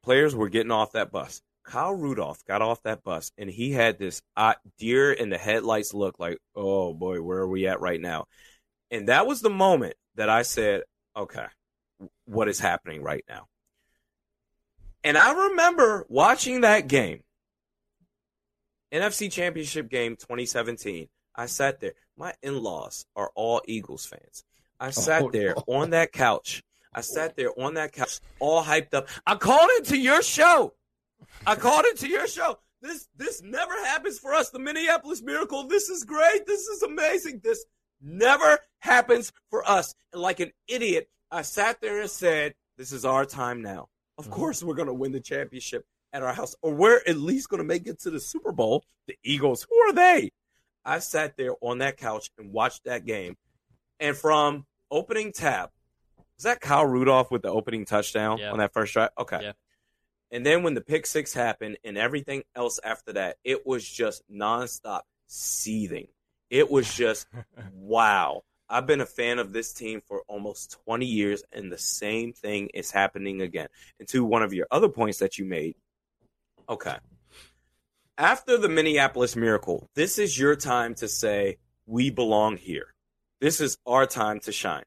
Speaker 5: Players were getting off that bus. Kyle Rudolph got off that bus and he had this uh, deer in the headlights look like, oh boy, where are we at right now? And that was the moment that I said, okay, what is happening right now? And I remember watching that game, NFC Championship game 2017. I sat there. My in laws are all Eagles fans. I sat oh, there no. on that couch. I sat [laughs] there on that couch, all hyped up. I called into your show. I called it to your show. This this never happens for us. The Minneapolis Miracle. This is great. This is amazing. This never happens for us. And like an idiot, I sat there and said, "This is our time now. Of mm-hmm. course, we're going to win the championship at our house, or we're at least going to make it to the Super Bowl." The Eagles. Who are they? I sat there on that couch and watched that game, and from opening tap, was that Kyle Rudolph with the opening touchdown yeah. on that first drive? Okay. Yeah. And then when the pick six happened and everything else after that, it was just nonstop seething. It was just [laughs] wow. I've been a fan of this team for almost 20 years, and the same thing is happening again. And to one of your other points that you made, okay. After the Minneapolis Miracle, this is your time to say, we belong here. This is our time to shine.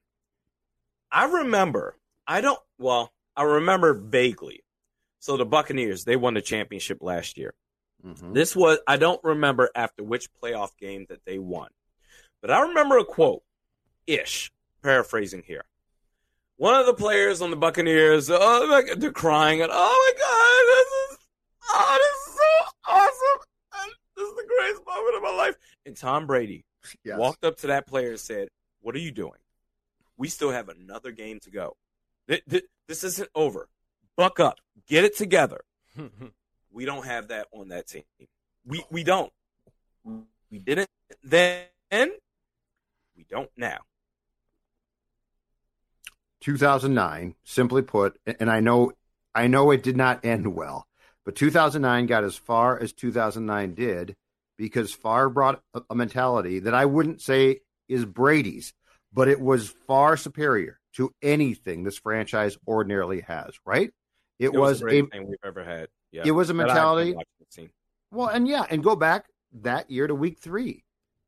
Speaker 5: I remember, I don't, well, I remember vaguely so the Buccaneers, they won the championship last year. Mm-hmm. This was, I don't remember after which playoff game that they won, but I remember a quote ish, paraphrasing here. One of the players on the Buccaneers, oh, they're crying, and oh my God, this is, oh, this is so awesome. This is the greatest moment of my life. And Tom Brady [laughs] yes. walked up to that player and said, What are you doing? We still have another game to go. This isn't over buck up, get it together. Mm-hmm. we don't have that on that team. We we don't. We didn't then. We don't now.
Speaker 4: 2009, simply put, and I know I know it did not end well, but 2009 got as far as 2009 did because Favre brought a mentality that I wouldn't say is Brady's, but it was far superior to anything this franchise ordinarily has, right? It,
Speaker 5: It
Speaker 4: was,
Speaker 5: was, a thing we've ever had. Yeah.
Speaker 4: it was a
Speaker 5: That I've been
Speaker 4: mentality.
Speaker 5: watching the team.
Speaker 4: Well, and yeah, and go back that year to week three,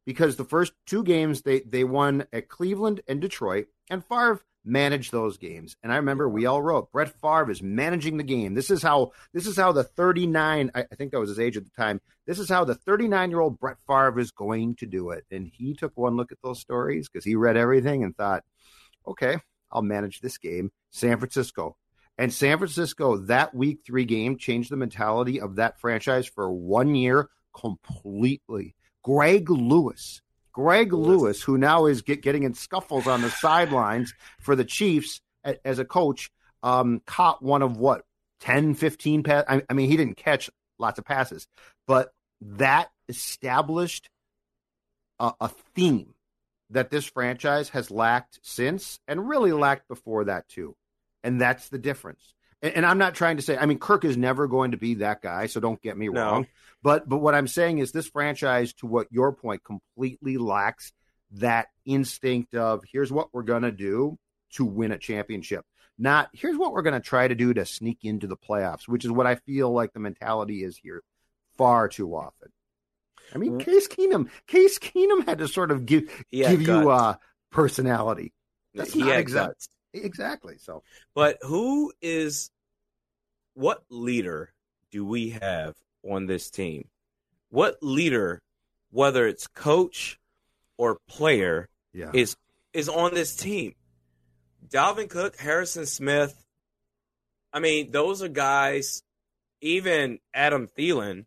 Speaker 4: because the first two games they they won at Cleveland and Detroit, and Favre managed those games. And I remember we all wrote Brett Favre is managing the game. This is how this is how the 39 I, I think that was his age at the time. This is how the 39 year old Brett Favre is going to do it. And he took one look at those stories because he read everything and thought, okay, I'll manage this game. San Francisco. And San Francisco, that week three game changed the mentality of that franchise for one year completely. Greg Lewis, Greg Lewis, who now is get, getting in scuffles on the sidelines for the Chiefs a- as a coach, um, caught one of what, 10, 15 pass. I, I mean, he didn't catch lots of passes, but that established a, a theme that this franchise has lacked since and really lacked before that too. And that's the difference. And, and I'm not trying to say, I mean, Kirk is never going to be that guy, so don't get me
Speaker 5: No.
Speaker 4: wrong. But but what I'm saying is this franchise, to what your point, completely lacks that instinct of here's what we're gonna do to win a championship. Not here's what we're gonna try to do to sneak into the playoffs, which is what I feel like the mentality is here far too often. I mean, Case Keenum, Case Keenum had to sort of give give you
Speaker 5: guts.
Speaker 4: uh personality. That's
Speaker 5: he
Speaker 4: not
Speaker 5: had
Speaker 4: exact-
Speaker 5: guts.
Speaker 4: Exactly. So
Speaker 5: But who is what leader do we have on this team? What leader, whether it's coach or player,
Speaker 4: yeah.
Speaker 5: is is on this team? Dalvin Cook, Harrison Smith. I mean, those are guys. Even Adam Thielen.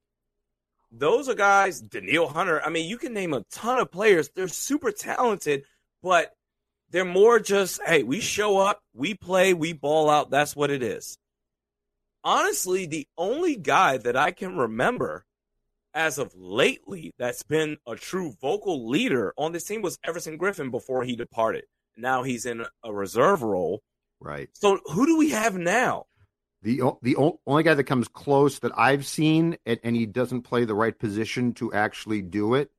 Speaker 5: Those are guys. Danielle Hunter. I mean, you can name a ton of players. They're super talented, but they're more just, hey, we show up, we play, we ball out. That's what it is. Honestly, the only guy that I can remember as of lately that's been a true vocal leader on this team was Everson Griffen before he departed. Now he's in a reserve role.
Speaker 4: right.
Speaker 5: So who do we have now?
Speaker 4: The the only guy that comes close that I've seen, and, and he doesn't play the right position to actually do it,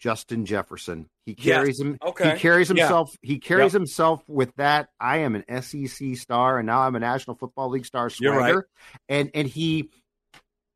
Speaker 4: Justin Jefferson. He
Speaker 5: Yes.
Speaker 4: carries him.
Speaker 5: Okay.
Speaker 4: He carries
Speaker 5: Yeah.
Speaker 4: himself. He carries
Speaker 5: Yep.
Speaker 4: himself with that. I am an SEC star, and now I'm a National Football League star swagger.
Speaker 5: right.
Speaker 4: And and he,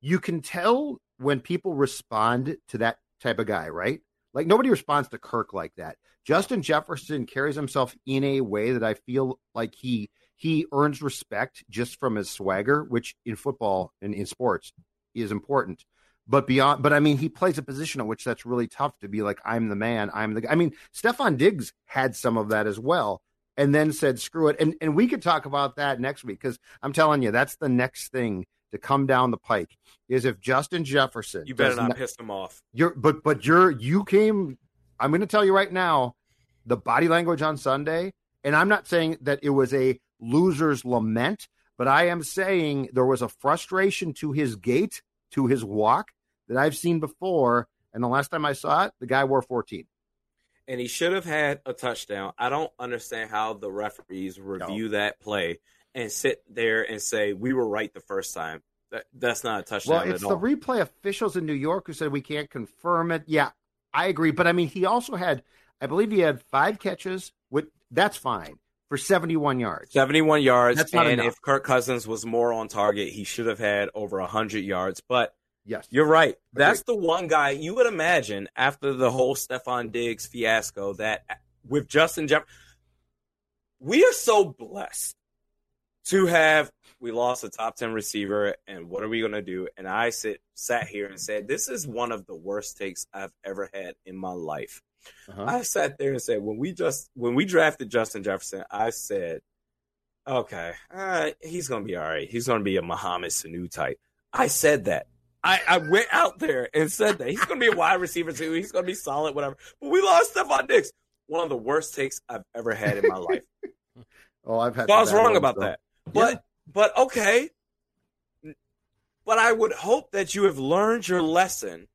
Speaker 4: you can tell when people respond to that type of guy, right? Like nobody responds to Kirk like that. Justin Jefferson carries himself in a way that I feel like he he earns respect just from his swagger, which in football and in sports is important. But beyond, but I mean, he plays a position at which that's really tough to be like, I'm the man, I'm the guy. I mean, Stefon Diggs had some of that as well, and then said, screw it. And and we could talk about that next week because I'm telling you, that's the next thing to come down the pike is if Justin Jefferson,
Speaker 5: You better not
Speaker 4: not-
Speaker 5: piss him off.
Speaker 4: you're but but you're you came I'm going to tell you right now the body language on Sunday and I'm not saying that it was a loser's lament but I am saying there was a frustration to his gait to his walk that I've seen before and the last time I saw it the guy wore 14
Speaker 5: and he should have had a touchdown. I don't understand how the referees review that play and sit there and say we were right the first time. That, that's not a touchdown
Speaker 4: well it's
Speaker 5: at
Speaker 4: the
Speaker 5: all.
Speaker 4: replay officials in New York who said we can't confirm it yeah I agree but I mean he also had I believe he had 5 catches with that's fine for 71 yards
Speaker 5: 71 yards.
Speaker 4: That's not
Speaker 5: and
Speaker 4: enough.
Speaker 5: if Kirk Cousins was more on target, he should have had over 100 yards. But
Speaker 4: yes
Speaker 5: you're right. That's the one guy you would imagine after the whole Stefon Diggs fiasco that with Justin Jefferson, we are so blessed to have. We lost a top 10 receiver, and what are we going to do? And I sit, sat here and said, This is one of the worst takes I've ever had in my life.
Speaker 4: Uh-huh.
Speaker 5: I sat there and said, when we just when we drafted Justin Jefferson, I said, okay, uh, he's gonna be all right. He's gonna be a Mohamed Sanu type. I said that. I, I went out there and said that he's gonna be a wide receiver too. He's gonna be solid, whatever. But we lost Stefon Diggs. One of the worst takes I've ever had in my life. [laughs]
Speaker 4: oh I've had
Speaker 5: So I was wrong about that. But but okay. But I would hope that you have learned your lesson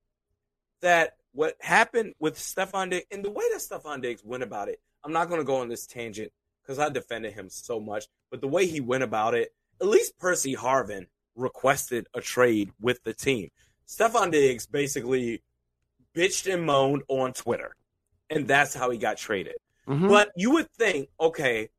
Speaker 5: that what happened with Stefon Diggs and the way that Stefon Diggs went about it, I'm not going to go on this tangent because I defended him so much, but the way he went about it, at least Percy Harvin requested a trade with the team. Stefon Diggs basically bitched and moaned on Twitter, and that's how he got traded.
Speaker 4: Mhm.
Speaker 5: But you would think, okay,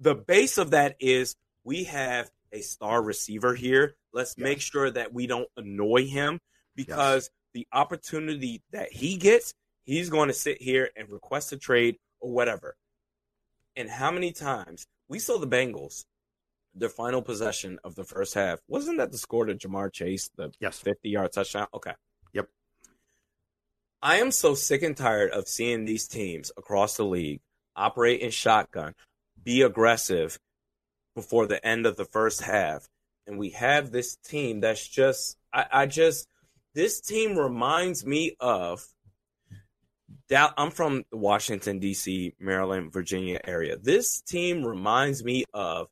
Speaker 5: the base of that is we have a star receiver here. Let's yes. make sure that we don't annoy him because yes. The opportunity that he gets, he's going to sit here and request a trade or whatever. And how many times we saw the Bengals, their final possession of the first half, wasn't that the score to Ja'Marr Chase, the
Speaker 4: yes.
Speaker 5: 50 yard touchdown? Okay.
Speaker 4: Yep.
Speaker 5: I am so sick and tired of seeing these teams across the league operate in shotgun, be aggressive before the end of the first half. And we have this team that's just, I, I just, this team reminds me of I'm from Washington, D.C., Maryland, Virginia area. This team reminds me of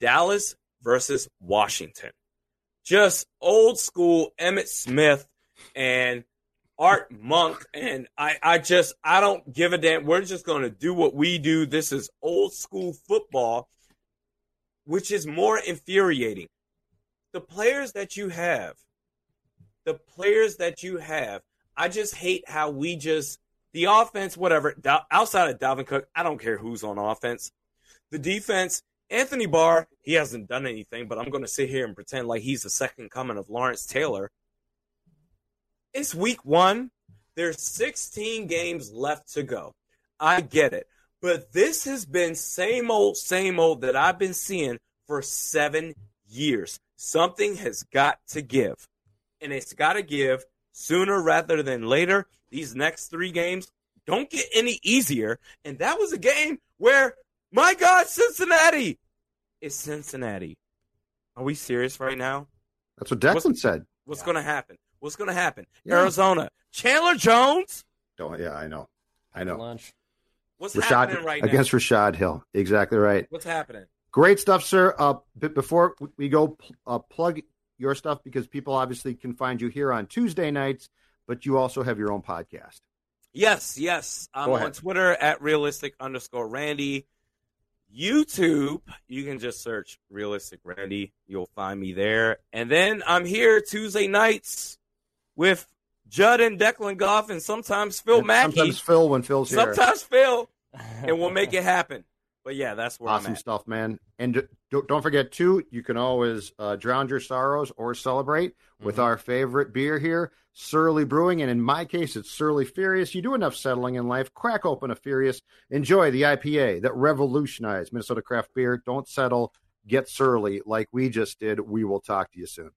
Speaker 5: Dallas versus Washington. Just old school Emmitt Smith and Art Monk. And I, I just, I don't give a damn. We're just going to do what we do. This is old school football, which is more infuriating. The players that you have, the players that you have, I just hate how we just the offense, whatever. Outside of Dalvin Cook, I don't care who's on offense. The defense, Anthony Barr, he hasn't done anything, but I'm going to sit here and pretend like he's the second coming of Lawrence Taylor. It's week one. There's 16 games left to go. I get it. But this has been same old, same old that I've been seeing for seven years. Something has got to give. And it's got to give sooner rather than later. These next three games don't get any easier. And that was a game where, my God, Cincinnati is Cincinnati. Are we serious right now?
Speaker 4: That's what Declan
Speaker 5: what's,
Speaker 4: said.
Speaker 5: What's yeah. going to happen? What's going to happen? Yeah. Arizona, Chandler Jones.
Speaker 4: Don't. Yeah, I know. I know.
Speaker 6: Lunch.
Speaker 5: What's
Speaker 4: Rashod,
Speaker 5: happening right
Speaker 4: against
Speaker 5: now?
Speaker 4: Rashod Hill? Exactly right.
Speaker 5: What's happening?
Speaker 4: Great stuff, sir. Uh, before we go, uh, plug your stuff because people obviously can find you here on Tuesday nights, but you also have your own podcast.
Speaker 5: Yes, yes. I'm on Twitter at realistic underscore Randy. YouTube, you can just search realistic Randy. You'll find me there. And then I'm here Tuesday nights with Judd and Declan Goff and sometimes Phil and Mackey.
Speaker 4: Sometimes Phil when Phil's
Speaker 5: here. Sometimes Phil. [laughs] and we'll make it happen. But yeah, that's where
Speaker 4: awesome stuff, man. And don't forget too, you can always uh, drown your sorrows or celebrate mm-hmm. with our favorite beer here, Surly Brewing. And in my case, it's Surly Furious. You do enough settling in life, crack open a Furious, enjoy the IPA that revolutionized Minnesota craft beer. Don't settle, get surly like we just did. We will talk to you soon.